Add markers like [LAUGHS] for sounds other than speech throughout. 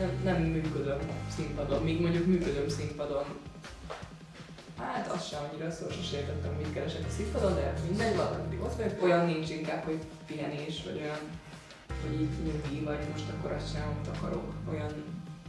nem, nem működöm színpadon, míg mondjuk működöm színpadon. Hát azt sem annyira szó, sosem értettem, mit keresek a színpadon, de mindegy, valami ott vagyok. Olyan nincs inkább, hogy pihenés, vagy olyan, hogy így nyugi, vagy most akkor azt sem amit akarok. Olyan,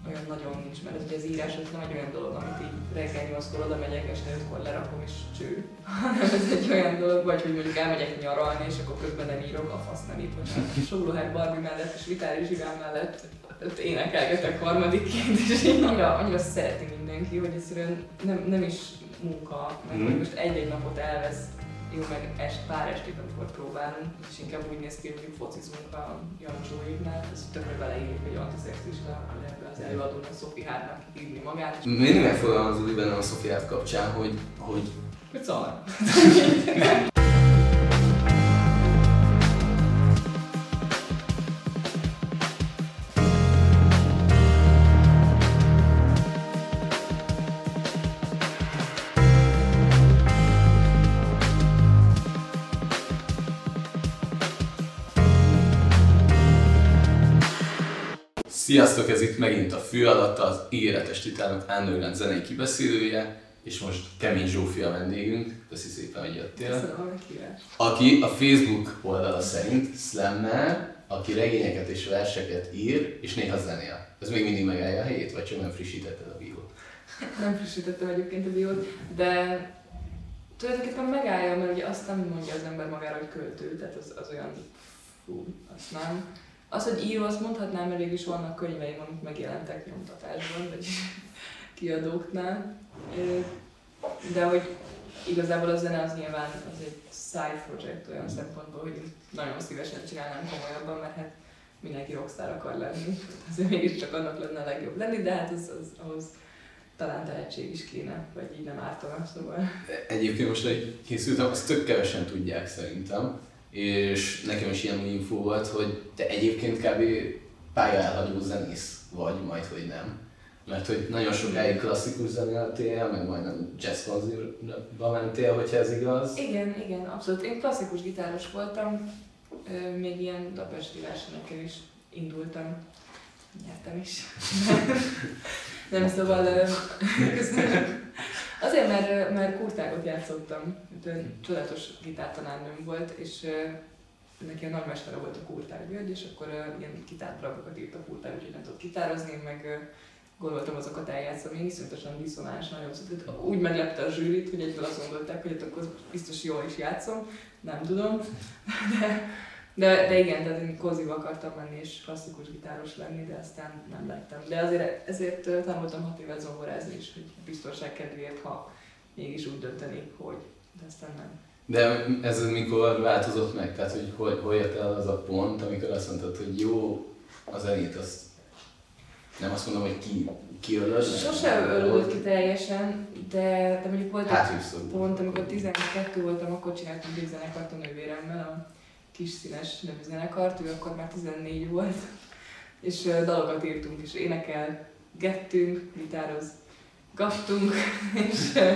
olyan nagyon nincs, mert ez ugye az írás az nem egy olyan dolog, amit így reggel 8-kor oda megyek, este 5-kor lerakom és cső. Hanem [LAUGHS] ez egy olyan dolog, vagy hogy mondjuk elmegyek nyaralni, és akkor közben nem írok, a fasz nem írt, [LAUGHS] Sóluhár Barbie mellett és Vitális Iván mellett ott énekelgetek harmadikként, és így annyira, annyira szereti mindenki, hogy egyszerűen nem, nem is munka, meg hogy most egy-egy napot elvesz, jó, meg est, pár estét, amikor próbálunk, és inkább úgy néz ki, hogy mondjuk focizunk a Jancsóiknál, ez tökre beleírjuk, hogy antiszexista, hogy ebbe az előadónak Sophie Hárnak írni magát, és Mindig megfogalmazódik bennem a Szofiát kapcsán, hogy, hogy hogy szar. [LAUGHS] Sziasztok, ez itt megint a Fő alatt az ígéretes titánok Ándorlán zenei kibeszélője, és most Kemény Zsófia a vendégünk. Köszi szépen, hogy jöttél. Aki a Facebook oldala szerint slammel, aki regényeket és verseket ír, és néha zenél. Ez még mindig megállja a helyét, vagy csak nem frissítetted a biót? Nem frissítettem egyébként a biót, de tulajdonképpen megállja, mert ugye azt nem mondja az ember magára, hogy költő, tehát az, az olyan, fú, azt nem. Az, hogy író, azt mondhatnám, mert végül is vannak könyveim, amik megjelentek nyomtatásban, vagy [LAUGHS] kiadóknál. De hogy igazából a zene az nyilván az egy side project olyan szempontból, hogy nagyon szívesen csinálnám komolyabban, mert hát mindenki rockstar akar lenni. [LAUGHS] Azért mégiscsak annak lenne a legjobb lenni, de hát az, az ahhoz talán tehetség is kéne, vagy így nem ártana, szóval. Egyébként most, hogy készültem, azt tök kevesen tudják szerintem, és nekem is ilyen info volt, hogy te egyébként kb. pályaelhagyó zenész vagy, majd hogy nem. Mert hogy nagyon sokáig klasszikus zenéltél, meg majdnem jazz konzervba mentél, hogyha ez igaz. Igen, igen, abszolút. Én klasszikus gitáros voltam, még ilyen Dapesti versenyekkel is indultam. Nyertem is. [LAUGHS] Nem, szóval [LAUGHS] köszönöm. [LAUGHS] Azért, mert, mert kurtágot játszottam. Csodálatos gitártanárnőm volt, és neki a nagymestere volt a Kurtár György, és akkor uh, ilyen gitárdarabokat írt a Kurtár, úgyhogy nem tudott gitározni, meg uh, gondoltam azokat eljátszani, én iszonyatosan diszonáns, nagyon szóval úgy meglepte a zsűrit, hogy egyből azt gondolták, hogy akkor biztos jól is játszom, nem tudom, [LAUGHS] de, de, de igen, tehát én koziba akartam menni és klasszikus gitáros lenni, de aztán nem lettem. De azért ezért tanultam hat évet zongorázni is, hogy biztonság kedvéért, ha mégis úgy döntenék, hogy, de aztán nem. De ez mikor változott meg? Tehát, hogy hol, hol jött el az a pont, amikor azt mondtad, hogy jó, a zenét azt nem azt mondom, hogy ki, kiölöd. Sose ölődött ki teljesen, de, de mondjuk volt Hát pont, amikor 12 voltam, akkor csináltunk egy zenekart a nővéremmel, a kis színes nevű zenekart, ő akkor már 14 volt, és dalokat írtunk, és énekelgettünk, gitározgattunk, [LAUGHS] és, ö,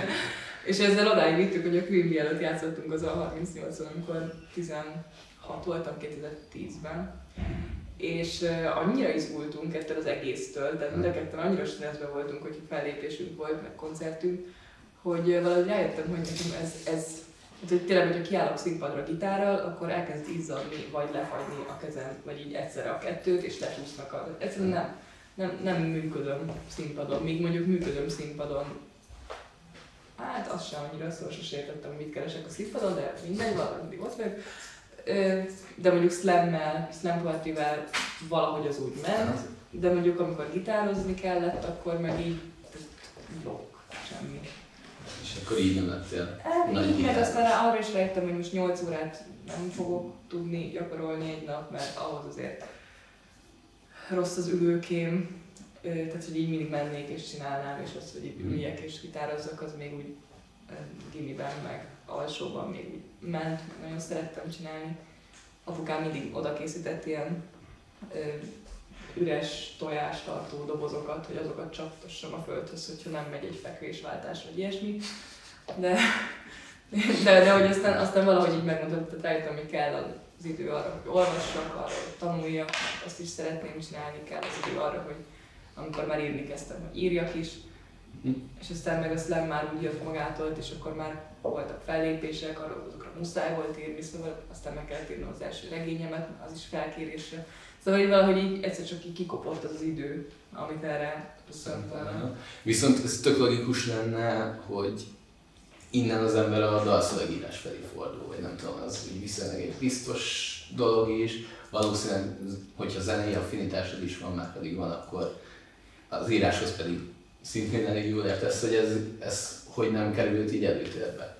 és ezzel odáig vittük, hogy a Queen előtt játszottunk az a 38-on, amikor 16 voltam 2010-ben, és annyira izgultunk ettől az egésztől, tehát mind a ketten annyira stresszben voltunk, hogy fellépésünk volt, meg koncertünk, hogy valahogy rájöttem, hogy nekem ez, ez hát, hogy tényleg, hogyha kiállok színpadra gitárral, akkor elkezd izzadni, vagy lefagyni a kezem, vagy így egyszerre a kettőt, és lecsúsznak a... Egyszerűen nem, nem, nem működöm színpadon, míg mondjuk működöm színpadon, hát azt sem annyira szó, sosem értettem, hogy mit keresek a színpadon, de mindegy, valami ott vagyok. De mondjuk slammel, slam partivel valahogy az úgy ment, de mondjuk amikor gitározni kellett, akkor meg így blokk, semmi. És akkor így nem lettél. Nagy Hát így, mert gitár. aztán rá- arra is rájöttem, hogy most 8 órát nem fogok tudni gyakorolni egy nap, mert ahhoz azért rossz az ülőkém, tehát hogy így mindig mennék és csinálnám, és az, hogy így Mhm. üljek és gitározzak, az még úgy gimiben, meg alsóban még úgy ment, meg nagyon szerettem csinálni. Apukám mindig oda készített ilyen üres tojástartó dobozokat, hogy azokat csaptassam a földhöz, hogyha nem megy egy fekvésváltás vagy ilyesmi. De, de, de hogy aztán, aztán valahogy így megmondtam, tehát rájöttem, hogy kell az idő arra, hogy olvassak, arra, hogy tanuljak, azt is szeretném csinálni, kell az idő arra, hogy amikor már írni kezdtem, hogy írjak is, Mhm. és aztán meg a slam már úgy jött magától, és akkor már voltak fellépések, arról azokra muszáj volt írni, szóval aztán meg kellett írnom az első regényemet, az is felkérésre. Szóval így valahogy így egyszer csak így kikopott az az idő, amit erre köszöntem. Viszont ez tök logikus lenne, hogy innen az ember a dalszövegírás felé fordul, vagy nem tudom, az úgy viszonylag egy biztos dolog is. Valószínűleg, hogyha zenei affinitásod is van, már pedig van, akkor az íráshoz pedig szintén elég jól értesz, hogy ez, ez hogy nem került így előtérbe.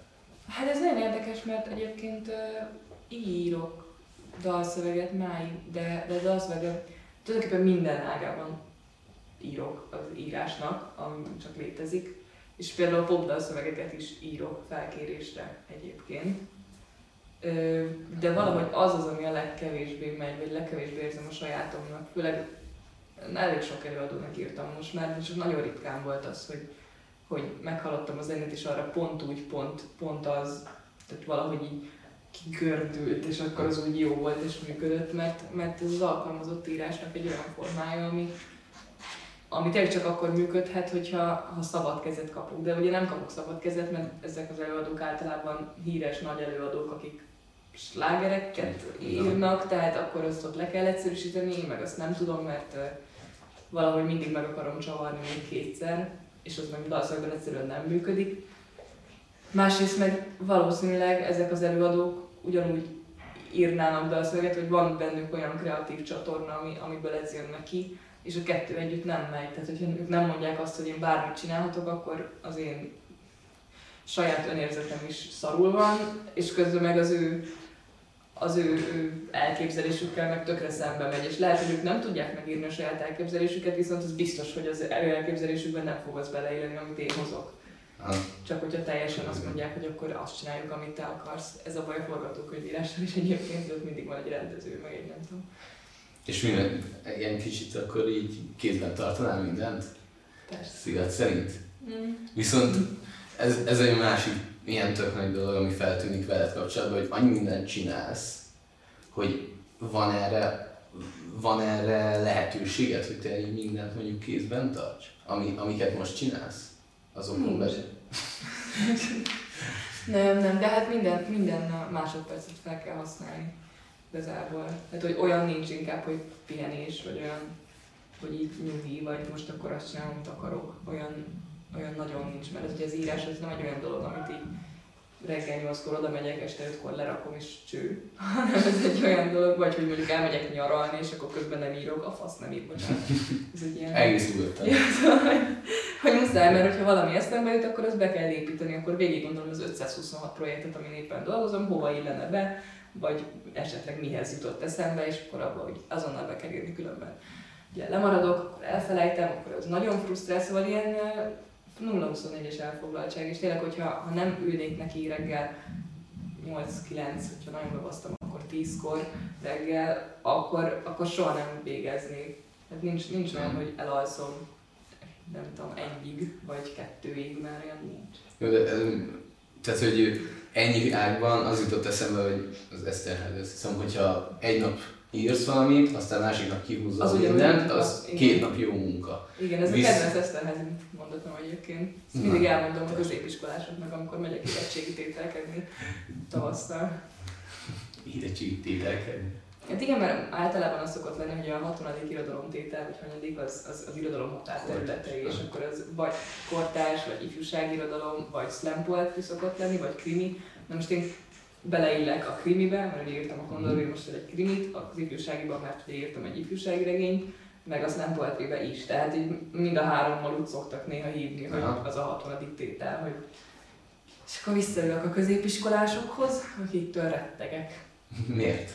Hát ez nagyon érdekes, mert egyébként uh, írok dalszöveget máig, de, de dalszöveget tulajdonképpen minden ágában írok az írásnak, ami csak létezik. És például a popdalszövegeket is írok felkérésre egyébként. De valahogy az az, ami a legkevésbé megy, vagy legkevésbé érzem a sajátomnak. Főleg elég sok előadónak írtam most már, csak nagyon ritkán volt az, hogy, hogy meghallottam a zenét, és arra pont úgy, pont, pont az, tehát valahogy így kigördült, és akkor az úgy jó volt és működött, mert, mert ez az alkalmazott írásnak egy olyan formája, ami, ami tényleg csak akkor működhet, hogyha ha szabad kezet kapok. De ugye nem kapok szabad kezet, mert ezek az előadók általában híres nagy előadók, akik slágereket írnak, tehát akkor azt ott le kell egyszerűsíteni, én meg azt nem tudom, mert valahogy mindig meg akarom csavarni még kétszer, és az meg dalszakban egyszerűen nem működik. Másrészt meg valószínűleg ezek az előadók ugyanúgy írnának dalszöveget, hogy van bennük olyan kreatív csatorna, ami, amiből ez jön neki, és a kettő együtt nem megy. Tehát, hogyha ők nem mondják azt, hogy én bármit csinálhatok, akkor az én saját önérzetem is szarul van, és közben meg az ő, az ő, ő elképzelésükkel meg tökre szembe megy. És lehet, hogy ők nem tudják megírni a saját elképzelésüket, viszont az biztos, hogy az elképzelésükben nem fog az beleélni, amit én hozok. Csak hogyha teljesen azt mondják, hogy akkor azt csináljuk, amit te akarsz. Ez a baj a forgatókönyvírással is egyébként, ott mindig van egy rendező, meg egy nem tudom. És minden, ilyen kicsit akkor így kézben tartanál mindent? Persze. Szíved szerint? Mm. Viszont ez, ez egy másik ilyen tök nagy dolog, ami feltűnik veled kapcsolatban, hogy annyi mindent csinálsz, hogy van erre, van erre lehetőséged, hogy te így mindent mondjuk kézben tarts? Ami, amiket most csinálsz? Azokon Nincs. belül? [LAUGHS] Nem, nem, de hát minden, minden másodpercet fel kell használni igazából. Tehát, hogy olyan nincs inkább, hogy pihenés, vagy olyan, hogy így nyugi, vagy most akkor azt csinálom, amit akarok. Olyan, olyan nagyon nincs, mert ez ugye az írás az nem egy olyan dolog, amit így reggel 8-kor oda megyek, este 5-kor lerakom és cső. [LAUGHS] Hanem ez egy olyan dolog, vagy hogy mondjuk elmegyek nyaralni, és akkor közben nem írok, a fasz nem ír, bocsánat. Ez egy ilyen... Egész nyugodtan. [LAUGHS] Ja, szóval, hogy, muszáj, mert hogyha valami eszembe jut, akkor azt be kell építeni, akkor végig gondolom az 526 projektet, amin éppen dolgozom, hova illene be, vagy esetleg mihez jutott eszembe, és akkor abban, hogy azonnal be kell írni különben. Ugye lemaradok, akkor elfelejtem, akkor az nagyon frusztrál, szóval ilyen ö, 0-24-es elfoglaltság, és tényleg, hogyha ha nem ülnék neki reggel 8-9, hogyha nagyon bebasztam, akkor 10-kor reggel, akkor, akkor soha nem végeznék. Tehát nincs, nincs olyan, hogy elalszom nem tudom, egyig vagy kettőig, mert olyan nincs. Jó, de tehát, hogy ennyi ágban az jutott eszembe, hogy az Eszterhez, azt hiszem, hogyha egy nap írsz valamit, aztán másik nap kihúzza Az mindent, az igen. két nap jó munka. Igen, ez Visz- a kedvenc Eszterházi mondatom egyébként. Ezt Na. mindig elmondom a középiskolásoknak, amikor megyek érettségi tételkedni tavasszal. Érettségi tételkedni. Hát igen, mert általában az szokott lenni, hogy a 60. irodalomtétel, vagy hanyadik, az, az, az irodalom határterületei, és akkor az vagy kortárs, vagy ifjúságirodalom, vagy slam poetry szokott lenni, vagy krimi. Na most én beleillek a krimibe, mert ugye írtam a Kondor most egy krimit, az ifjúságiban, mert ugye írtam egy ifjúsági regényt, meg a slam poetrybe is. Tehát így mind a hárommal úgy szoktak néha hívni, hogy az a 60. tétel, hogy és akkor visszaülök a középiskolásokhoz, akiktől rettegek. Miért?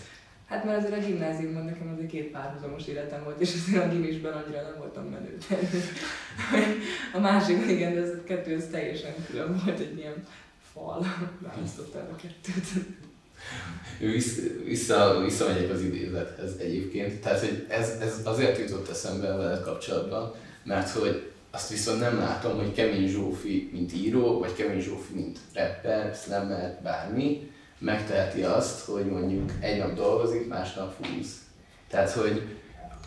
Hát mert azért a gimnáziumban nekem azért két párhuzamos életem volt, és azért a gimisben annyira nem voltam menő. a másik, igen, de ez a kettő ez teljesen külön volt, egy ilyen fal. Választottam a kettőt. Vissza, vissza, visszamegyek az idézethez egyébként. Tehát, hogy ez, ez azért jutott eszembe veled kapcsolatban, mert hogy azt viszont nem látom, hogy Kemény Zsófi, mint író, vagy Kemény Zsófi, mint rapper, slammer, bármi, megteheti azt, hogy mondjuk egy nap dolgozik, másnap húz. Tehát, hogy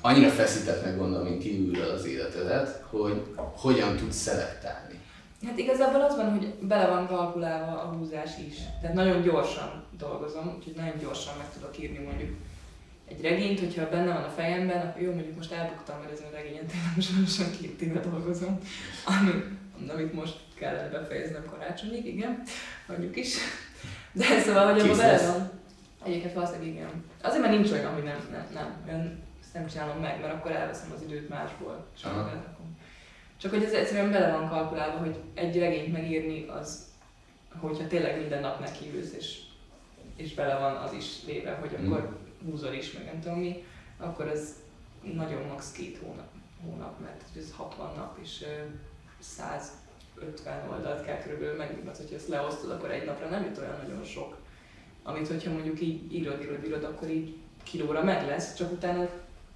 annyira feszített meg gondolom én kívülről az életedet, hogy hogyan tudsz szelektálni. Hát igazából az van, hogy bele van kalkulálva a húzás is. Tehát nagyon gyorsan dolgozom, úgyhogy nagyon gyorsan meg tudok írni mondjuk egy regényt, hogyha benne van a fejemben, akkor jó, mondjuk most elbuktam, mert ezen a regényen tényleg most két éve dolgozom, ami, amit most kellene befejeznem karácsonyig, igen, mondjuk is. De szóval, hogy abban bele van. Egyébként valószínűleg igen. Azért, mert nincs olyan, hogy nem, nem, nem, nem, ezt nem csinálom meg, mert akkor elveszem az időt másból. És Csak hogy ez egyszerűen bele van kalkulálva, hogy egy regényt megírni az, hogyha tényleg minden nap nekiülsz, és, és bele van az is léve, hogy akkor mm. húzol is, meg nem tudom mi, akkor ez nagyon max. két hónap, hónap mert ez 60 nap, és 150 oldalt kell körülbelül megírni, hogyha ezt leosztod, akkor egy napra nem jut olyan nagyon sok amit hogyha mondjuk így írod, írod, írod, akkor így kilóra meg lesz, csak utána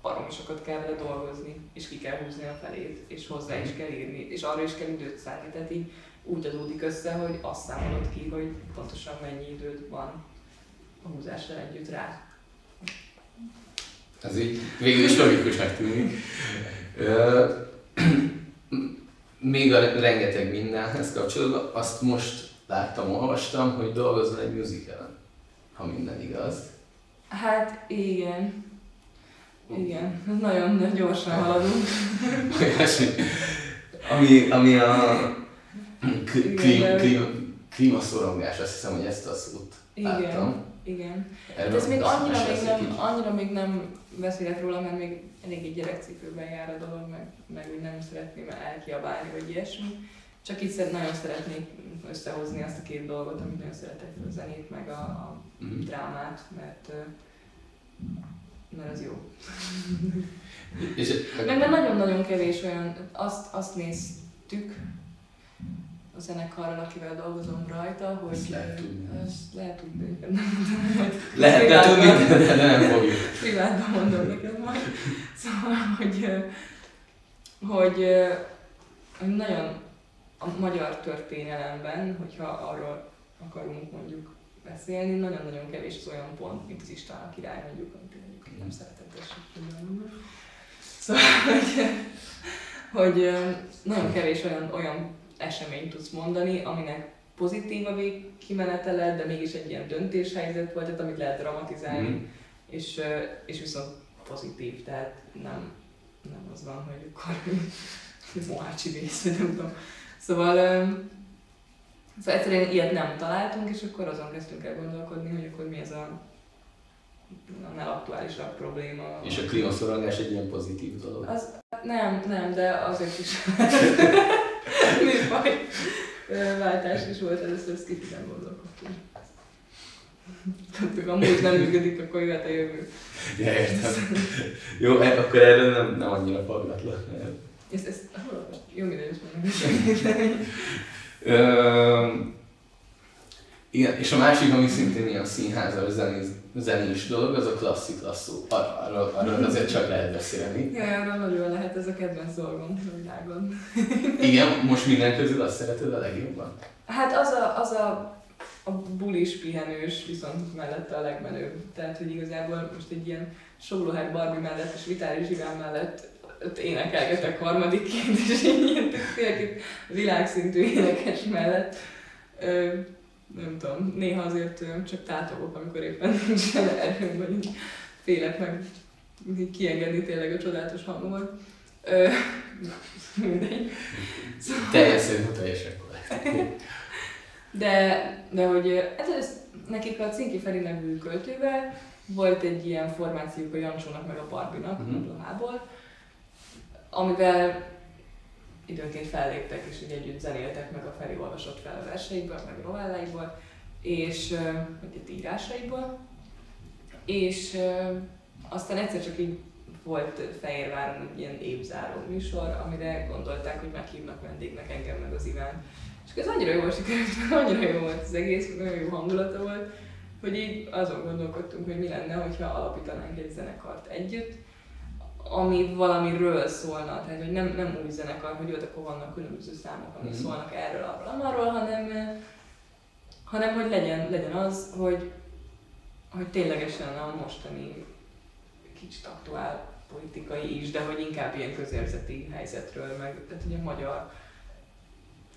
baromi sokat kell vele dolgozni, és ki kell húzni a felét, és hozzá is kell írni, és arra is kell időt szállni. Tehát így úgy adódik össze, hogy azt számolod ki, hogy pontosan mennyi időd van a húzással együtt rá. Ez így végül is logikusnak tűnik. Még a rengeteg mindenhez kapcsolatban azt most láttam, olvastam, hogy dolgozol egy musicalen ha minden igaz. Hát igen. Igen, nagyon gyorsan haladunk. ami, ami a klímaszorongás, azt hiszem, hogy ezt a szót igen, láttam. Igen. Hát ez még annyira még, nem, annyira még nem beszélek róla, mert még elég egy gyerekcipőben jár a dolog, meg, meg úgy nem szeretném elkiabálni, vagy ilyesmi. Csak itt nagyon szeretnék összehozni azt a két dolgot, amit nagyon szeretek, a zenét, meg a, a mm. drámát, mert, mert az jó. Meg mert nagyon-nagyon kevés olyan, azt, azt néztük a zenekarral, akivel dolgozom rajta, hogy... Ezt lehet tudni. Ezt lehet tudni. Lehet tudni, de nem fogjuk. Privátban mondom neked majd. Szóval, hogy, hogy, hogy nagyon a magyar történelemben, hogyha arról akarunk mondjuk beszélni, nagyon-nagyon kevés az olyan pont, mint az István a király mondjuk, amit én egyébként nem szeretett Szóval, hogy, hogy nagyon kevés olyan, olyan eseményt tudsz mondani, aminek pozitív a végkimenetele, de mégis egy ilyen döntéshelyzet volt, tehát amit lehet dramatizálni, mm. és, és viszont pozitív, tehát nem, nem az van, hogy akkor [LAUGHS] Mohácsi vész, nem tudom, Szóval, szóval egyszerűen ilyet nem találtunk, és akkor azon kezdtünk el gondolkodni, hogy akkor mi ez a annál aktuálisabb probléma. És a klímaszorongás egy ilyen pozitív dolog? Az, nem, nem, de azért is [LAUGHS] [LAUGHS] műfaj váltás is volt először, ezt kicsit nem gondolkodtunk. Tehát a múlt nem működik, akkor jöhet a jövő. Ja, értem. Jó, e, akkor erről nem, nem annyira faggatlan. Ezt, ezt hol Jó, minden is igen, és a másik, ami szintén ilyen színházal zenés, zenés dolog, az a klasszik lasszó. Ar- arról, arról azért csak lehet beszélni. Ja, arról nagyon lehet, ez a kedvenc dolgom a világon. Igen, most minden közül azt szereted a legjobban? Hát az a, az a, a bulis pihenős viszont mellette a legmenőbb. Tehát, hogy igazából most egy ilyen Soglóhár Barbie mellett és Vitális Iván mellett ott énekelgetek harmadikként, és én ilyen világszintű énekes mellett. Ö, nem tudom, néha azért csak tátogok, amikor éppen [LAUGHS] nincsen erőm, vagy így félek meg kiengedni tényleg a csodálatos hangomat. Ö, [LAUGHS] mindegy. Szóval... Teljes szerintem teljesen [LAUGHS] De, de hogy hát ez, nekik a Cinki Feri nevű költővel volt egy ilyen formációk a Jancsónak meg a Barbinak, uh-huh. a Blahából, amivel időnként felléptek, és így együtt zenéltek, meg a Feri olvasott fel a verseikből, meg novelláiból, és vagy írásaiból, és aztán egyszer csak így volt Fehérváron egy ilyen évzáró műsor, amire gondolták, hogy meghívnak vendégnek engem meg az Iván. És ez annyira jó sikerült, [LAUGHS] annyira jó volt az egész, nagyon jó hangulata volt, hogy így azon gondolkodtunk, hogy mi lenne, hogyha alapítanánk egy zenekart együtt, ami valamiről szólna, tehát hogy nem, nem új zenekar, hogy ott akkor vannak különböző számok, amik mm-hmm. szólnak erről, arról, arról, hanem, hanem hogy legyen, legyen az, hogy, hogy ténylegesen a mostani kicsit aktuál politikai is, de hogy inkább ilyen közérzeti helyzetről, meg tehát ugye a magyar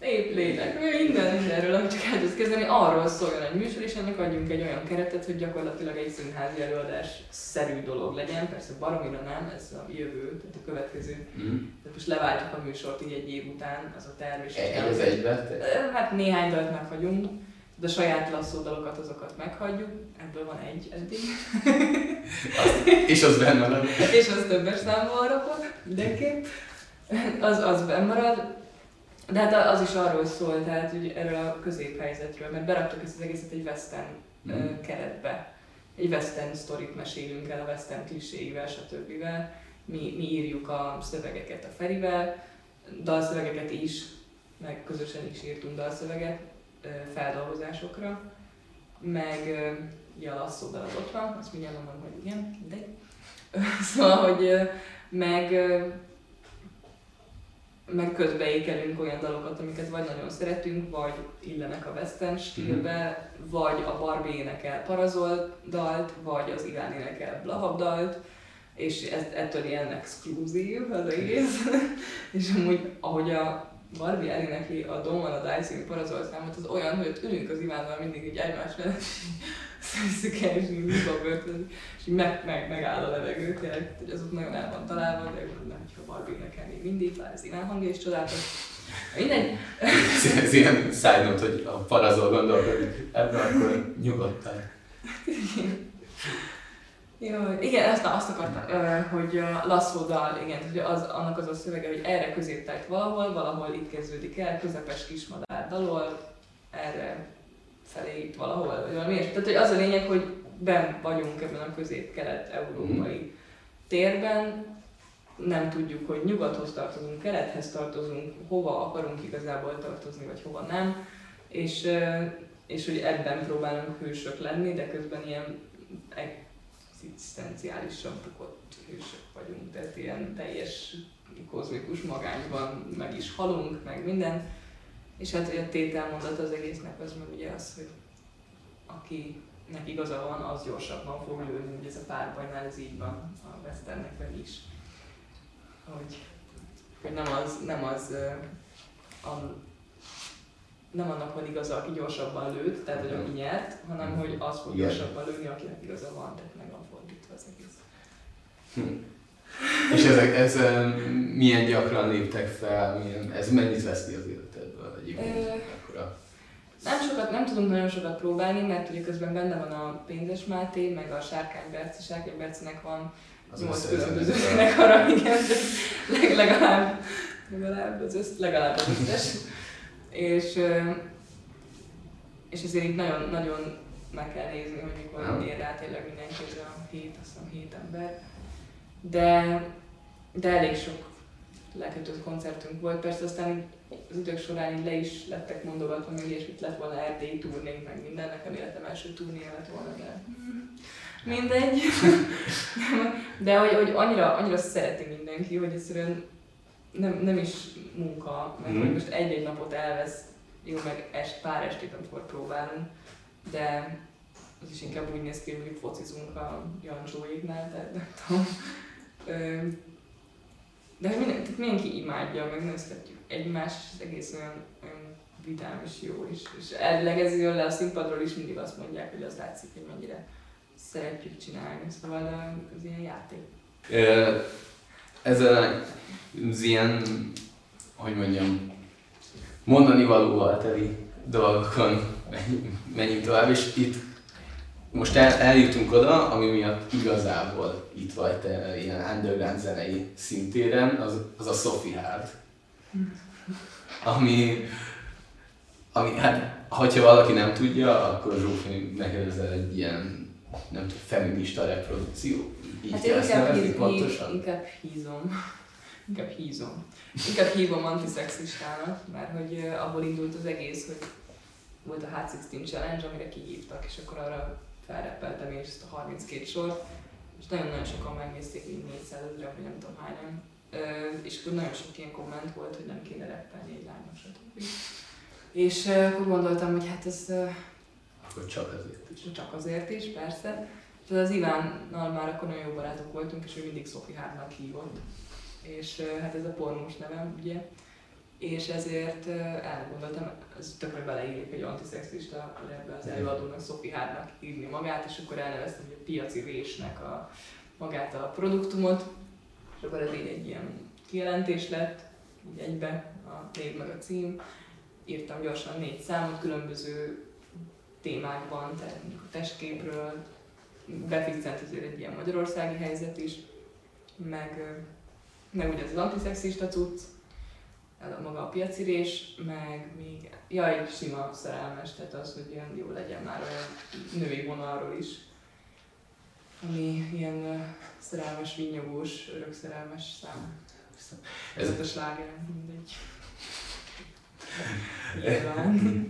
épp lélek, minden, mindenről, amit csak el tudsz kezdeni, arról szóljon egy műsor, és ennek adjunk egy olyan keretet, hogy gyakorlatilag egy színházi előadás szerű dolog legyen, persze baromira nem, ez a jövő, tehát a következő. Mm. Tehát most leváltjuk a műsort így egy év után, az a terv. És egy az egybe? Hát néhány dalt meghagyunk, de a saját lasszó dalokat azokat meghagyjuk, ebből van egy eddig. és az benne marad. [LAUGHS] és az többes számban rakok, mindenképp. Az, az benne marad, de hát az is arról szól, tehát hogy erről a középhelyzetről, mert beraktuk ezt az egészet egy western mm. keretbe. Egy western sztorit mesélünk el a western kliséivel, stb. Mi, mi írjuk a szövegeket a Ferivel, dalszövegeket is, meg közösen is írtunk dalszöveget feldolgozásokra, meg ja, a lasszó az ott van, azt mindjárt mondom, hogy igen, de [LAUGHS] szóval, hogy meg meg közbeékelünk olyan dalokat, amiket vagy nagyon szeretünk, vagy illenek a western stílbe, mm. vagy a Barbie énekel Parazol dalt, vagy az Iván énekel Blahab dalt, és ez, ettől ilyen exkluzív az egész. [LAUGHS] és amúgy, ahogy a Barbie elénekli a Don't Wanna Die című Parazol számot, az olyan, hogy ott ülünk az Ivánnal mindig így egymás mellett, visszük el, és így [LAUGHS] és így meg, meg, megáll a levegő, tényleg, hogy az ott nagyon el van találva, de nem, hogyha Barbie nekem még mindig, bár ez Iván hangja is csodálatos. Mindegy. ez ilyen side note, hogy a parazol gondolkodik ebben, akkor nyugodtan. Jó, igen, ezt azt akartam, hogy a lasszó dal, igen, hogy az, annak az a szövege, hogy erre középtájt valahol, valahol itt kezdődik el, közepes kismadár dalol, erre felé itt valahol, vagy valami Tehát, hogy az a lényeg, hogy ben vagyunk ebben a közép-kelet-európai mm. térben, nem tudjuk, hogy nyugathoz tartozunk, kelethez tartozunk, hova akarunk igazából tartozni, vagy hova nem, és, és hogy ebben próbálunk hősök lenni, de közben ilyen egzisztenciálisan bukott hősök vagyunk, tehát ilyen teljes kozmikus magányban meg is halunk, meg minden. És hát a tételmondat az egésznek az meg ugye az, hogy akinek igaza van, az gyorsabban fog lőni, ugye ez a párbajnál ez így van a westernekben is. Hogy, hogy nem az, nem az a, nem annak van igaza, aki gyorsabban lőtt, tehát hogy aki nyert, hanem hogy az fog gyorsabban lőni, akinek igaza van, tehát meg van fordítva az egész. Hm. És ezek, ez milyen gyakran léptek fel, milyen, ez mennyit vesz ki az életedből egyébként? Nem sokat, nem tudunk nagyon sokat próbálni, mert ugye közben benne van a Pénzes Máté, meg a Sárkány Berci, Sárkány Bercinek van az 8 különböző zenekara, igen, legalább, legalább az, össz, legalább az összes. és, és ezért így nagyon, nagyon meg kell nézni, hogy mikor ér rá tényleg mindenki, ez a hét, azt hiszem hét ember. De, de elég sok lekötött koncertünk volt, persze aztán az idők során így le is lettek mondogatva, még ilyesmit lett volna erdélyi turnénk, meg minden, nekem életem első turnéja lett volna, de mindegy. [LAUGHS] de hogy, hogy annyira, annyira szereti mindenki, hogy egyszerűen nem, nem is munka, mert mm. hogy most egy-egy napot elvesz, jó, meg est, pár estét, amikor próbálunk, de az is inkább úgy néz ki, hogy focizunk a Jancsóéknál, tehát nem tudom. De minden, tehát mindenki imádja, meg nagyon szeretjük egymást, és az egész olyan, olyan vidám és jó is. És elvileg ez jön le a színpadról is, mindig azt mondják, hogy az látszik, hogy mennyire szeretjük csinálni, szóval az ilyen játék. Ez az ilyen, hogy mondjam, mondani valóval teli dolgokon menjünk tovább, és itt most el, eljutunk oda, ami miatt igazából itt vagy te ilyen underground zenei szintéren, az, az a Sophie Hard. Ami, ami, hát, hogyha valaki nem tudja, akkor Zsófi neked ez egy ilyen, nem tudom, feminista reprodukció. Így hát én inkább, híz, pontosan? inkább hízom. [LAUGHS] Inkább hízom. Inkább hívom antiszexistának, mert hogy uh, abból indult az egész, hogy volt a H16 Challenge, amire kihívtak, és akkor arra felreppeltem én ezt a 32 sort, és nagyon-nagyon sokan megnézték, így 400 ezer, vagy nem tudom hányan. És akkor nagyon sok ilyen komment volt, hogy nem kéne reppelni egy lánynak, stb. És akkor gondoltam, hogy hát ez... Akkor csak azért is. Csak azért is, persze. És az Ivánnal már akkor nagyon jó barátok voltunk, és ő mindig Sophie Hárnak hívott. És hát ez a pornós nevem, ugye. És ezért elgondoltam, ez tökre beleillik, hogy antiszexista, hogy ebbe az előadónak Sophie Hárnak írni magát, és akkor elneveztem, hogy a piaci résnek a, magát a produktumot, és akkor ez így egy ilyen kijelentés lett, így egybe a név meg a cím. Írtam gyorsan négy számot különböző témákban, tehát a testképről, befixelt azért egy ilyen magyarországi helyzet is, meg, meg ugye az antiszexista cucc, ez a maga a piacirés, meg még, ja, egy sima szerelmes, tehát az, hogy ilyen jó legyen már olyan női vonalról is, ami ilyen ö, szerelmes, vinyogós, örökszerelmes szám. Ez- Ez [LAUGHS] a sláger, mindegy.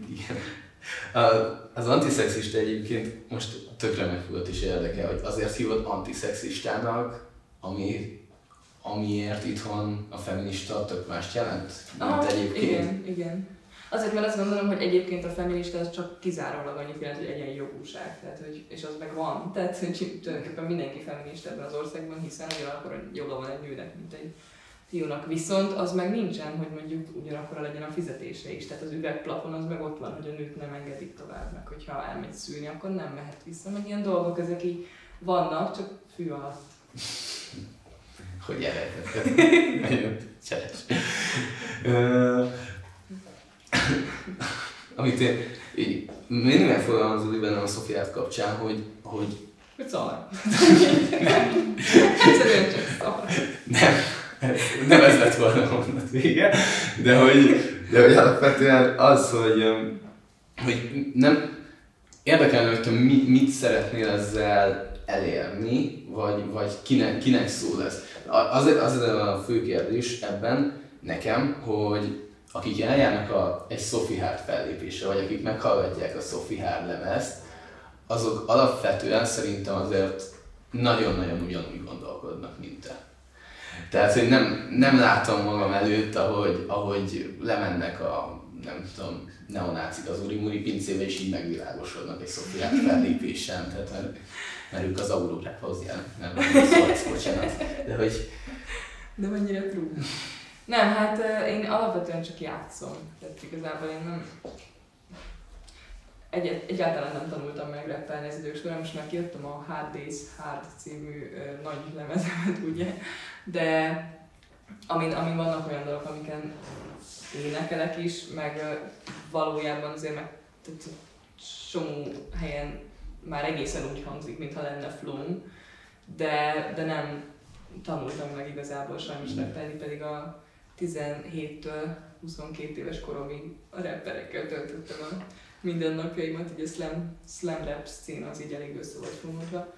Igen. Az antiszexista egyébként most tökre megfogott is érdekel, hogy azért hívod antiszexistának, ami, amiért itthon a feminista tök mást jelent, mint Ah, egyébként. Igen, igen. Azért, mert azt gondolom, hogy egyébként a feminista az csak kizárólag annyit jelent, hogy egyenjogúság, tehát, hogy, és az meg van. Tehát, hogy tulajdonképpen mindenki feminista ebben az országban, hiszen ugyanakkor joga van egy nőnek, mint egy fiúnak. Viszont az meg nincsen, hogy mondjuk ugyanakkor legyen a fizetése is. Tehát az üvegplafon az meg ott van, hogy a nőt nem engedik tovább, meg hogyha elmegy szülni, akkor nem mehet vissza. Meg ilyen dolgok ezek így vannak, csak fű alatt. Hogy eredhet. [LAUGHS] Nagyon cseles. Amit én így mindig megfogalmazódik bennem a Szofiát kapcsán, hogy, hogy szar. [LAUGHS] nem. Egyszerűen csak szar. nem, nem ez lett volna a mondat vége, de hogy, de hogy alapvetően az, hogy, hogy nem érdekelne, hogy te mi, mit szeretnél ezzel elérni, vagy, vagy kinek, kinek szól ez. Az, az a fő kérdés ebben nekem, hogy akik eljárnak a, egy Sophie Hard fellépésre, vagy akik meghallgatják a Sophie Hard lemezt, azok alapvetően szerintem azért nagyon-nagyon ugyanúgy gondolkodnak, mint te. Tehát, hogy nem, nem látom magam előtt, ahogy, ahogy lemennek a, nem tudom, neonácik az Urimuri pincébe, és így megvilágosodnak egy Szofiát fellépésen, tehát mert, mert ők az aurórához jelen, nem, szólsz, bocsánat. De hogy De mennyire true. Nem, hát én alapvetően csak játszom. Tehát igazából én nem... Egy, egyáltalán nem tanultam meg rappelni az idők során, most már kijöttem a Hard Days Hard című ö, nagy lemezemet, ugye, de amin, amin vannak olyan dolgok, amiken énekelek is, meg ö, valójában azért meg tehát csomó helyen már egészen úgy hangzik, mintha lenne flow, de, de nem tanultam meg igazából sajnos rappelni, pedig a 17-től 22 éves koromig a rapperekkel töltöttem a mindennapjaimat, így a slam, slam rap szín az így elég össze volt fogva.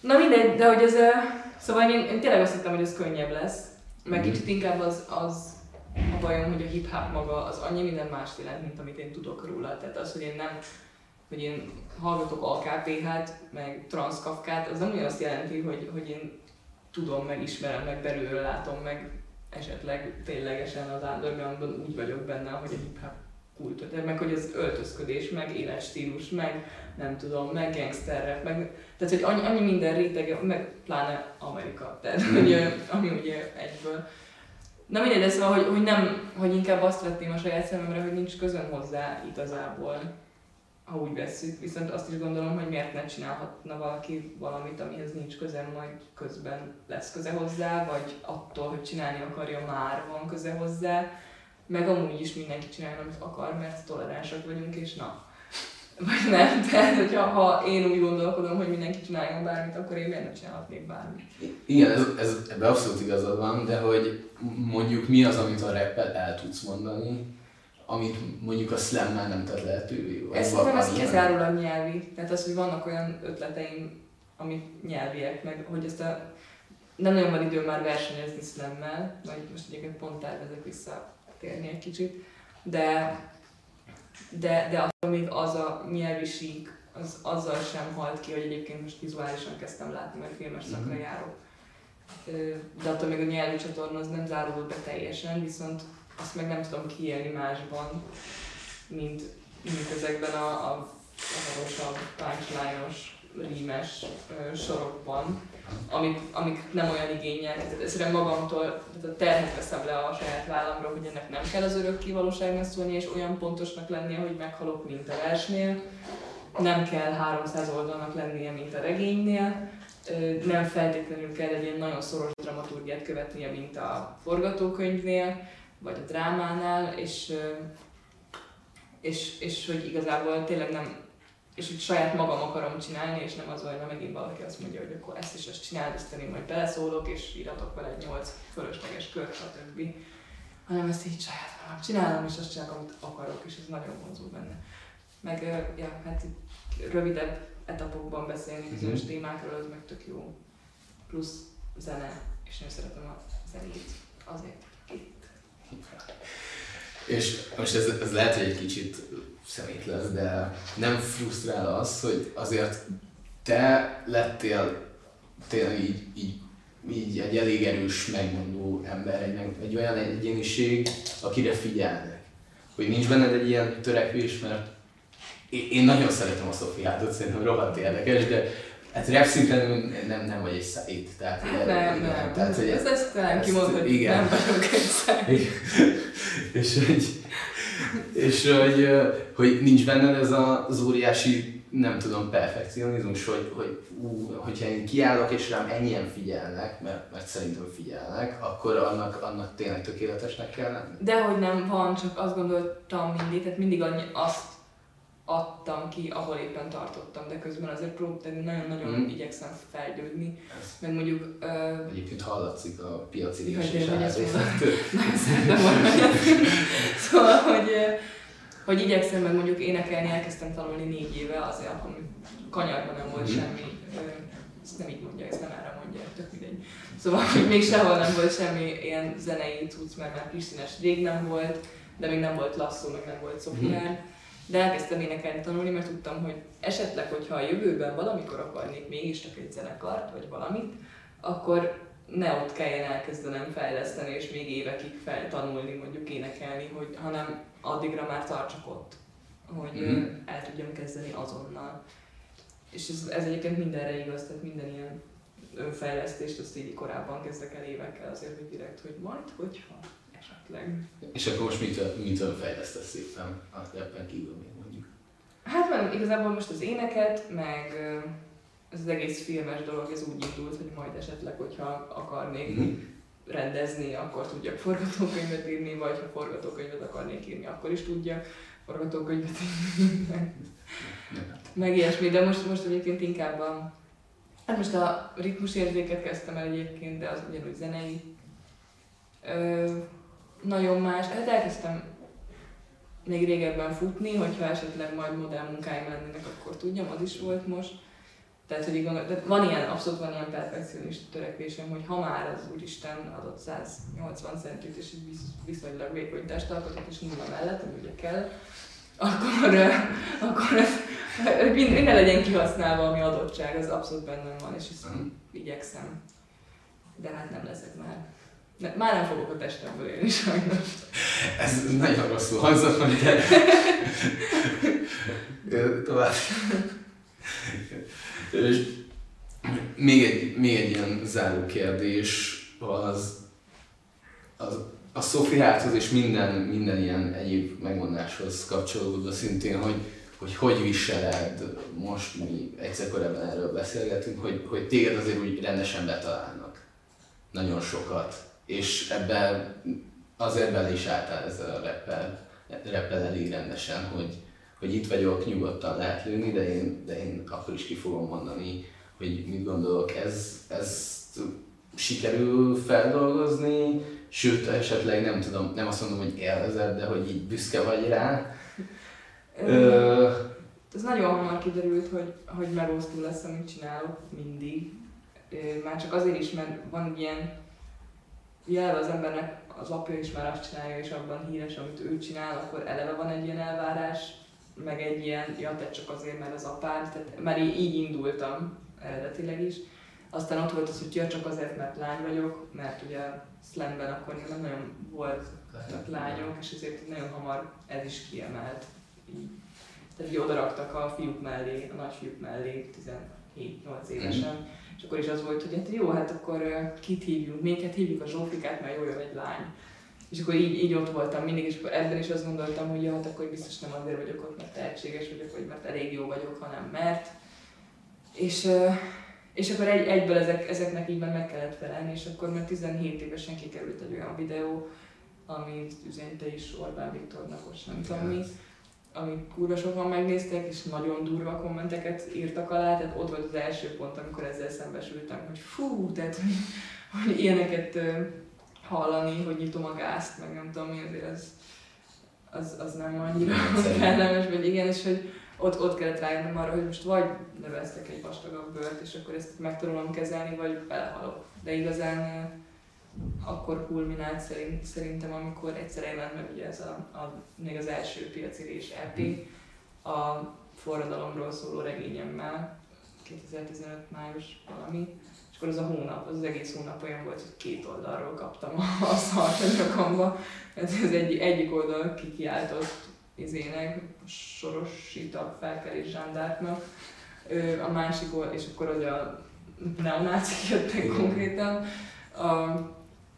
Na mindegy, de hogy ez, szóval én, én tényleg azt hittem, hogy ez könnyebb lesz, meg Mhm. kicsit inkább az, az a bajom, hogy a hip-hop maga az annyi minden mást jelent, mint amit én tudok róla. Tehát az, hogy én nem, hogy én hallgatok AKPH-t, meg Transkafkát, az nem ugyanazt jelenti, hogy, hogy én tudom, meg ismerem, meg belülről látom, meg esetleg ténylegesen az undergroundban úgy vagyok benne, hogy a hip-hop kultúra, meg hogy az öltözködés, meg életstílus, meg nem tudom, meg gangster rap, meg, tehát hogy annyi, annyi minden rétege, meg pláne Amerika, tehát hogy, ö, ami ugye egyből. Na mindegy, de szóval, hogy, hogy nem, hogy inkább azt vettem a saját szememre, hogy nincs közön hozzá igazából, ha úgy vesszük. Viszont azt is gondolom, hogy miért ne csinálhatna valaki valamit, amihez nincs köze, majd közben lesz köze hozzá, vagy attól, hogy csinálni akarja, már van köze hozzá. Meg amúgy is mindenki csinálja, amit akar, mert toleránsak vagyunk, és na. Vagy nem, [LAUGHS] tehát hogyha ha én úgy gondolkodom, hogy mindenki csináljon bármit, akkor én miért ne csinálhatnék bármit. Igen, ez, ez, ebben abszolút igazad van, de hogy mondjuk mi az, amit a rappel el tudsz mondani, amit mondjuk a slam már nem tett lehetővé. Ez szerintem ez kizárólag nyelvi. Tehát az, hogy vannak olyan ötleteim, amik nyelviek, meg hogy ezt a... Nem nagyon van idő már versenyezni szlemmel, vagy most egyébként pont tervezek visszatérni egy kicsit, de, de, de attól még az a nyelvi sík, az azzal sem halt ki, hogy egyébként most vizuálisan kezdtem látni, mert filmes szakra Mhm. járok. De attól még a nyelvi csatorna az nem zárulott be teljesen, viszont azt meg nem tudom kiélni másban, mint, mint ezekben a, a, harosabb, punchline-os rímes ö, sorokban, amik, amik nem olyan igények. Tehát egyszerűen magamtól tehát a terhet veszem le a saját vállamra, hogy ennek nem kell az örök kivalóságnak szólni, és olyan pontosnak lennie, hogy meghalok, mint a versnél. Nem kell 300 oldalnak lennie, mint a regénynél. Ö, Nem feltétlenül kell egy ilyen nagyon szoros dramaturgiát követnie, mint a forgatókönyvnél, vagy a drámánál, és, és, és hogy igazából tényleg nem, és hogy saját magam akarom csinálni, és nem az, hogy na megint valaki azt mondja, hogy akkor ezt is ezt csináld, ezt én majd beleszólok, és íratok vele egy nyolc fölösleges kört, stb. Hanem ezt így saját magam csinálom, és azt csinálok, amit akarok, és ez nagyon vonzó benne. Meg, ja, hát itt rövidebb etapokban beszélni bizonyos Mhm. témákról, az meg tök jó. Plusz zene, és én szeretem a zenét. Azért. És most ez, ez lehet, hogy egy kicsit szemét lesz, de nem frusztrál az, hogy azért te lettél tényleg így, így, így egy elég erős, megmondó ember, egy, egy olyan egyéniség, akire figyelnek. Hogy nincs benned egy ilyen törekvés, mert én nagyon szeretem a Szofiátot, szerintem rohadt érdekes, de hát rap szinten nem, nem vagy egy szájt. Tehát, Hát nem, nem. Tehát, hogy ezt, ezt talán kimondod, igen. nem vagyok egy [LAUGHS] és hogy, és hogy, hogy nincs benned ez a- az óriási, nem tudom, perfekcionizmus, hogy, hogy ú, hogyha én kiállok és rám ennyien figyelnek, mert, mert szerintem figyelnek, akkor annak, annak tényleg tökéletesnek kell lenni. Dehogy nem van, csak azt gondoltam mindig, tehát mindig annyi, azt adtam ki, ahol éppen tartottam, de közben azért próbáltam, nagyon-nagyon Mhm. igyekszem. Ez Meg mondjuk, ö, egyébként hallatszik a piaci Jaj, és de hogy ezt árvétől. nagyon szeretem. Szóval, hogy, hogy igyekszem meg mondjuk énekelni, elkezdtem tanulni négy éve, azért akkor kanyarban nem volt Mhm. semmi, ezt nem így mondja, ezt nem erre mondja, tök mindegy. Szóval, hogy még sehol nem volt semmi ilyen zenei cucc, mert már Krisztines rég nem volt, de még nem volt Lasszó, meg nem volt Szofián. De elkezdtem énekelni tanulni, mert tudtam, hogy esetleg, hogyha a jövőben valamikor akarnék mégiscsak egy zenekart, vagy valamit, akkor ne ott kelljen elkezdenem fejleszteni, és még évekig feltanulni, mondjuk énekelni, hogy, hanem addigra már tartsak ott, hogy mm. el tudjam kezdeni azonnal. És ez, ez egyébként mindenre igaz, tehát minden ilyen önfejlesztést, azt így korábban kezdek el évekkel azért, hogy direkt, hogy majd, hogyha esetleg. És akkor most mitől, mitől fejlesztesz szépen a rappen kívül még mondjuk? Hát nem, igazából most az éneket, meg ez az egész filmes dolog, ez úgy indult, hogy majd esetleg, hogyha akarnék Mhm. rendezni, akkor tudjak forgatókönyvet írni, vagy ha forgatókönyvet akarnék írni, akkor is tudjak forgatókönyvet írni. meg ilyesmi, de most, most egyébként inkább a... Hát most a ritmusérzéket kezdtem el egyébként, de az ugyanúgy zenei. Ö, nagyon más. Hát elkezdtem még régebben futni, hogyha esetleg majd modell munkáim lennének, akkor tudjam, az is volt most. Tehát, hogy gondol, tehát van ilyen, abszolút van ilyen perfekcionista törekvésem, hogy ha már az Úristen adott 180 centit, és egy visz- viszonylag vékony testalkatot, és nulla mellett, ami ugye kell, akkor, akkor ez, minden legyen kihasználva, ami adottság, az abszolút bennem van, és ezt Mhm. igyekszem. De hát nem leszek már. Ne, már nem fogok a testemből élni sajnos. Ez nagyon rosszul hangzott, hogy. Ö, Tovább. És még egy, még egy ilyen záró kérdés az, az a Szofiáthoz és minden, minden ilyen egyéb megmondáshoz kapcsolódva szintén, hogy, hogy hogy viseled, most mi egyszer korábban erről beszélgetünk, hogy, hogy téged azért úgy rendesen betalálnak. Nagyon sokat. És ebben azért bele is álltál ezzel a rappel, rappel elég rendesen, hogy, hogy itt vagyok, nyugodtan lehet lőni, de én, de én akkor is ki fogom mondani, hogy mit gondolok, ez, ezt sikerül feldolgozni, sőt, esetleg nem tudom, nem azt mondom, hogy élvezed, de hogy így büszke vagy rá. Ö, Ez nagyon hamar kiderült, hogy, hogy megosztó lesz, amit csinálok mindig. Már csak azért is, mert van ilyen jelve az embernek, az apja is már azt csinálja, és abban híres, amit ő csinál, akkor eleve van egy ilyen elvárás, meg egy ilyen, ja, te csak azért, mert az apád, tehát már így, így indultam eredetileg is. Aztán ott volt az, hogy ja, csak azért, mert lány vagyok, mert ugye slamben akkor nem nagyon voltak lányok, és ezért nagyon hamar ez is kiemelt. Így. Tehát így odaraktak a fiúk mellé, a nagyfiúk mellé, 7-8 évesen. És akkor is az volt, hogy hát jó, hát akkor kit hívjunk, minket hívjuk a Zsófikát, mert jó, egy lány. És akkor így, így ott voltam mindig, és ebben is azt gondoltam, hogy ja, hát akkor biztos nem azért vagyok ott, mert tehetséges vagyok, vagy mert elég jó vagyok, hanem mert. És, és akkor egy, egyből ezek, ezeknek így meg kellett felelni, és akkor már 17 évesen kikerült egy olyan videó, amit üzente is Orbán Viktornak, most nem tudom mi, amit kurva sokan megnéztek, és nagyon durva kommenteket írtak alá, tehát ott volt az első pont, amikor ezzel szembesültem, hogy fú, tehát hogy, hogy ilyeneket hallani, hogy nyitom a gázt, meg nem tudom mi, azért az, az, az nem annyira kellemes, vagy igen, és hogy ott, ott kellett rájönnöm arra, hogy most vagy növesztek egy vastagabb bőrt, és akkor ezt meg tudom kezelni, vagy belehalok. De igazán akkor kulminált szerint, szerintem, amikor egyszer jelent meg ugye ez a, a, még az első piacirés EP, a forradalomról szóló regényemmel, 2015 május valami, és akkor az a hónap, az, az egész hónap olyan volt, hogy két oldalról kaptam a, a szart a nyakamba. Ez az egy, egyik oldal kikiáltott izének, sorosítak felkelés zsándártnak, a másik oldal, és akkor hogy a neonácik jöttek konkrétan, a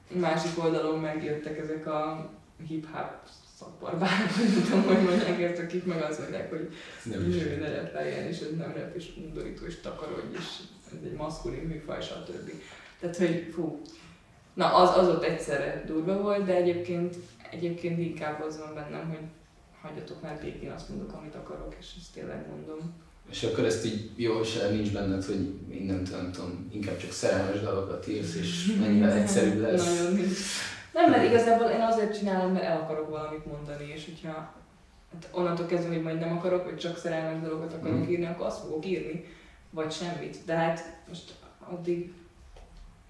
másik oldalon megjöttek ezek a hip-hop szakbarbárok, [LAUGHS] vagy nem tudom, hogy mondják ezt, akik meg azt mondják, hogy nő, ne repeljen, és ez nem rep, és undorító, és takarodj, és ez egy maszkulin műfaj, stb. Tehát, hogy fú, na az, az ott egyszerre durva volt, de egyébként, egyébként inkább az van bennem, hogy hagyjatok már békén, azt mondok, amit akarok, és ezt tényleg mondom. És akkor ezt így jó se nincs benned, hogy mindent nem tudom, inkább csak szerelmes dalokat írsz, és mennyivel [LAUGHS] egyszerűbb lesz. Nagyon nincs. Nem, mert igazából én azért csinálom, mert el akarok valamit mondani, és hogyha hát onnantól kezdve, hogy majd nem akarok, vagy csak szerelmes dalokat akarok mm. írni, akkor azt fogok írni, vagy semmit. De hát most addig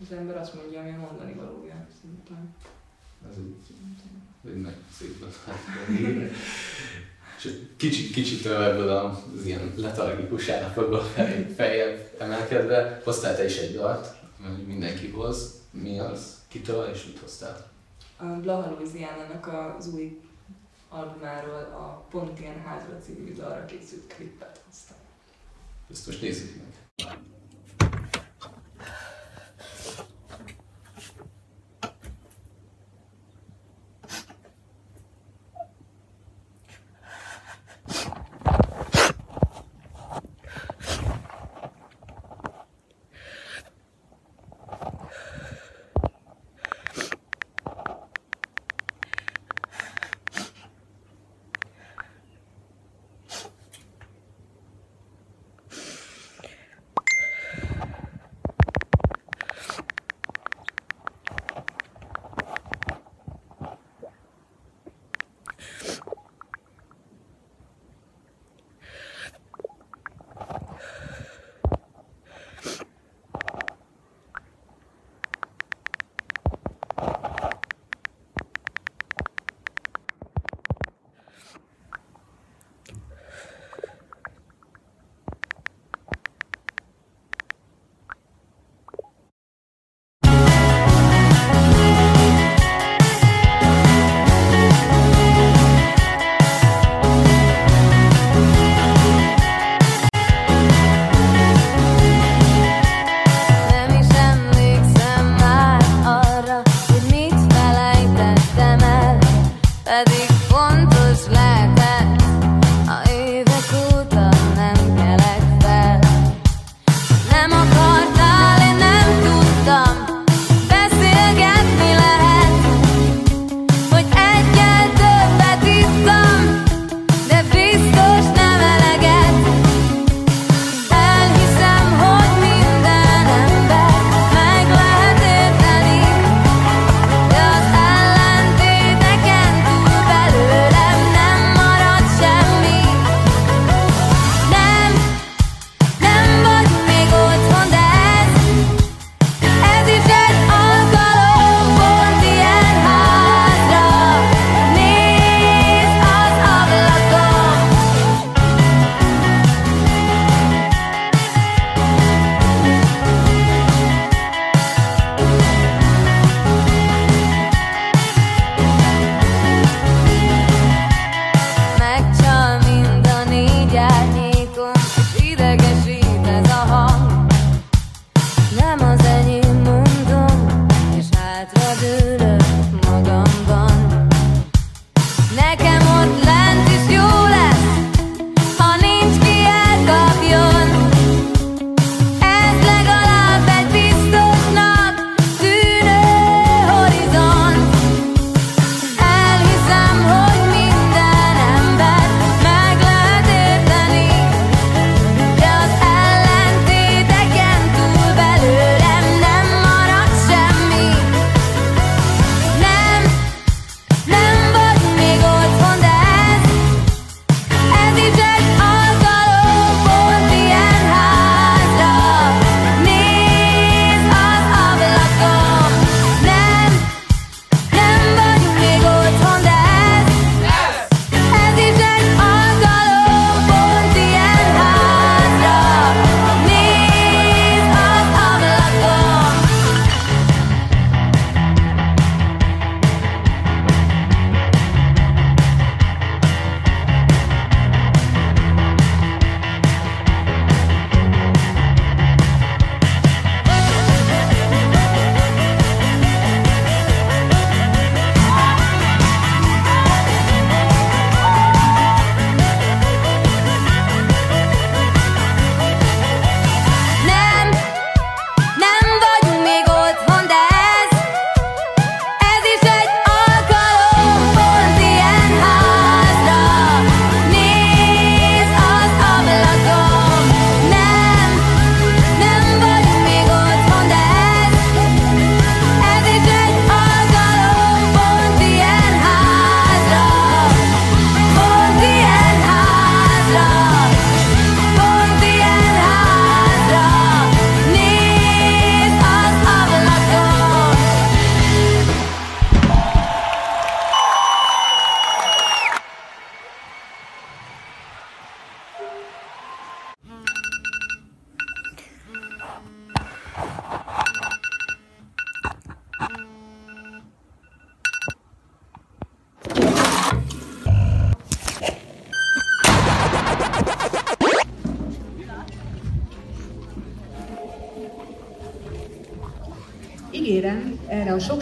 az ember azt mondja, ami mondani valója, szerintem. Ez egy, egy nagy szép És kicsit, kicsit ebből az ilyen letargikus állapotból fejjel emelkedve, hoztál te is egy dalt, mindenki hoz. Mi az? Kitől és mit hoztál? A Blaha Louisiana-nak az új albumáról a Pont ilyen házra című dalra készült klippet hoztam. Ezt most nézzük meg.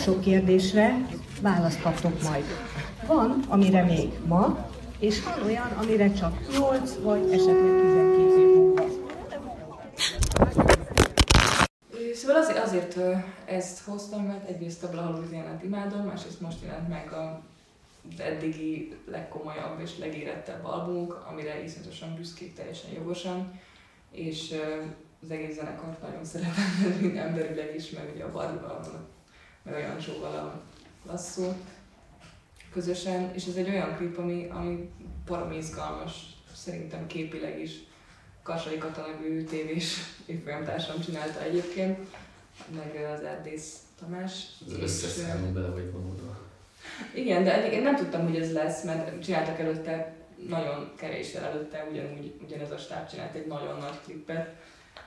Sok-sok kérdésre választ kaptok majd. Van, amire még ma, és van olyan, amire csak 8 vagy esetleg 12 év. Szóval azért, azért ezt hoztam, mert egyrészt a Blahalúziánát imádom, másrészt most jelent meg a eddigi legkomolyabb és legérettebb albumunk, amire iszonyatosan büszkék teljesen jogosan, és az egész zenekart nagyon szeretem, [LAUGHS] emberileg is, meg ugye a Barbival, meg a Jancsóval a lasszó közösen, és ez egy olyan klip, ami, ami baromi izgalmas, szerintem képileg is. Karsai Kata nevű tévés évfolyamtársam csinálta egyébként, meg az Erdész Tamás. Az összes számú bele vagy vonódva. Igen, de én nem tudtam, hogy ez lesz, mert csináltak előtte nagyon kevéssel előtte, ugyanúgy, ugyanez a stáb csinált egy nagyon nagy klippet,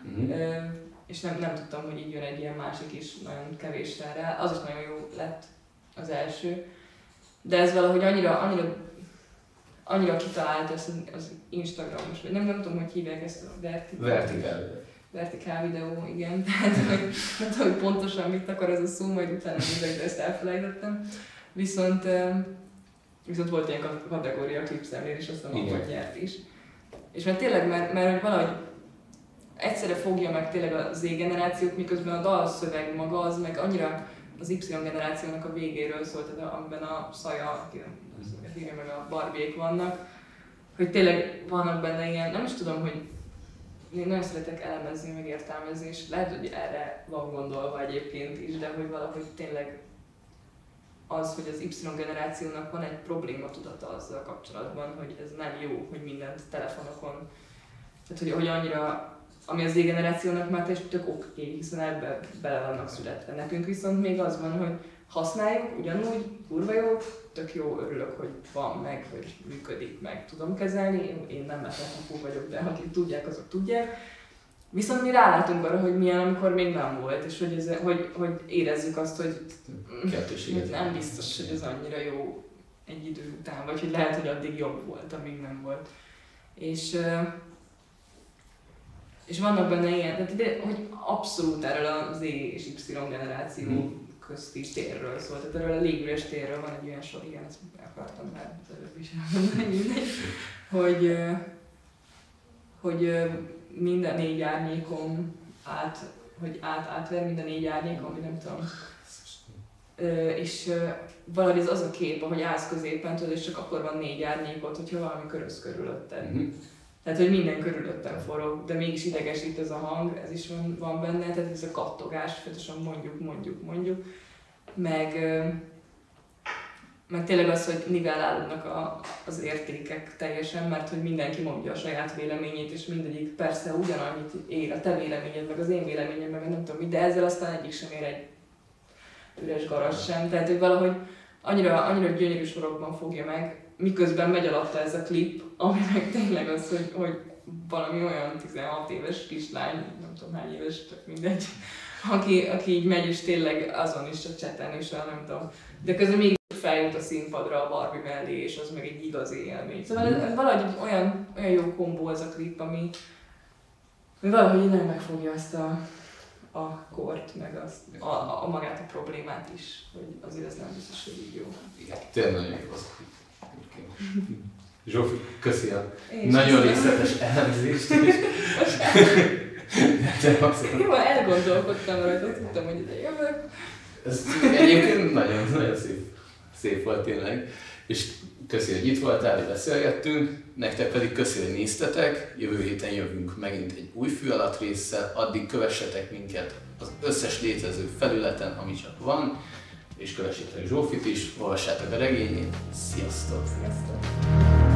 mm-hmm. És nem, nem tudtam, hogy így jön egy ilyen másik is nagyon kevéssel rá. Az is nagyon jó lett az első, de ez valahogy annyira, annyira annyira kitalált az, az Instagramos, vagy nem, nem tudom, hogy hívják ezt a vertikál. Vertikál. Vertikál videó, igen. [LAUGHS] Tehát, hogy nem tudom, hogy pontosan mit akar ez a szó, majd utána nézek, de ezt elfelejtettem. Viszont, viszont volt ilyen kategória klipszemlér, és azt mondom, hogy nyert is. És mert tényleg, mert, mert valahogy egyszerre fogja meg tényleg a Z generációt, miközben a dalszöveg maga az meg annyira az Y generációnak a végéről szólt, tehát amiben a Szaja, írja meg a barbiék vannak, hogy tényleg vannak benne ilyen, nem is tudom, hogy én nagyon szeretek elemezni, meg értelmezni, és lehet, hogy erre van gondolva egyébként is, de hogy valahogy tényleg az, hogy az Y generációnak van egy probléma tudata azzal kapcsolatban, hogy ez nem jó, hogy mindent telefonokon, tehát hogy, hogy annyira, ami az generációnak már tök oké, hiszen ebbe bele vannak születve. Nekünk viszont még az van, hogy használjuk, ugyanúgy, kurva jó, tök jó, örülök, hogy van meg, hogy működik, meg tudom kezelni, én nem metelepapú vagyok, de akik tudják, azok tudják. Viszont mi rálátunk arra, hogy milyen, amikor még nem volt, és hogy, ez, hogy, hogy érezzük azt, hogy nem biztos, hogy ez annyira jó egy idő után, vagy hogy lehet, hogy addig jobb volt, amíg nem volt. És, és vannak benne ilyen, tehát de, hogy abszolút erről a Z és Y generáció mm közti térről szólt, tehát erről a légüres térről van egy olyan sor, igen, ezt akartam már az előbb is elmondani, hogy, hogy minden négy árnyékom át, hogy át, átver minden négy árnyékom, vagy nem tudom. És valahogy ez az a kép, ahogy állsz középen, tudod, és csak akkor van négy árnyékot, hogyha valami köröz körülötted. Mm-hmm. Tehát, hogy minden körülöttem forog, de mégis idegesít ez a hang, ez is van, van benne, tehát ez a kattogás, folyamatosan mondjuk, mondjuk, mondjuk. Meg, meg tényleg az, hogy nivellálódnak a, az értékek teljesen, mert hogy mindenki mondja a saját véleményét, és mindegyik persze ugyanannyit ér, a te véleményed, meg az én véleményem, meg nem tudom mit, de ezzel aztán egyik sem ér egy üres garas sem. Tehát, hogy valahogy annyira, annyira gyönyörű sorokban fogja meg, miközben megy alatta ez a klip, ami meg tényleg az, hogy, hogy valami olyan 16 éves kislány, nem tudom hány éves, csak mindegy, aki, aki így megy, és tényleg azon is a cseten, és a nem tudom, de közben még feljut a színpadra a Barbie mellé, és az meg egy igazi élmény. Szóval ez, ez valahogy olyan, olyan jó kombó az a klip, ami, ami valahogy nem megfogja azt a, a kort, meg azt, a, a, magát a problémát is, hogy azért ez nem biztos, hogy így jó. Igen, tényleg jó az a klip. Zsófi, köszi a nagyon részletes elemzést. Jó, elgondolkodtam rajta, tudtam, hogy ide jövök. Ez egyébként nagyon, nagyon szép, szép volt tényleg. És köszi, hogy itt voltál, hogy beszélgettünk. Nektek pedig köszi, hogy néztetek. Jövő héten jövünk megint egy új fű alatt résszel. Addig kövessetek minket az összes létező felületen, ami csak van és kövessétek Zsófit is, olvassátok a regényét. Sziasztok! Sziasztok!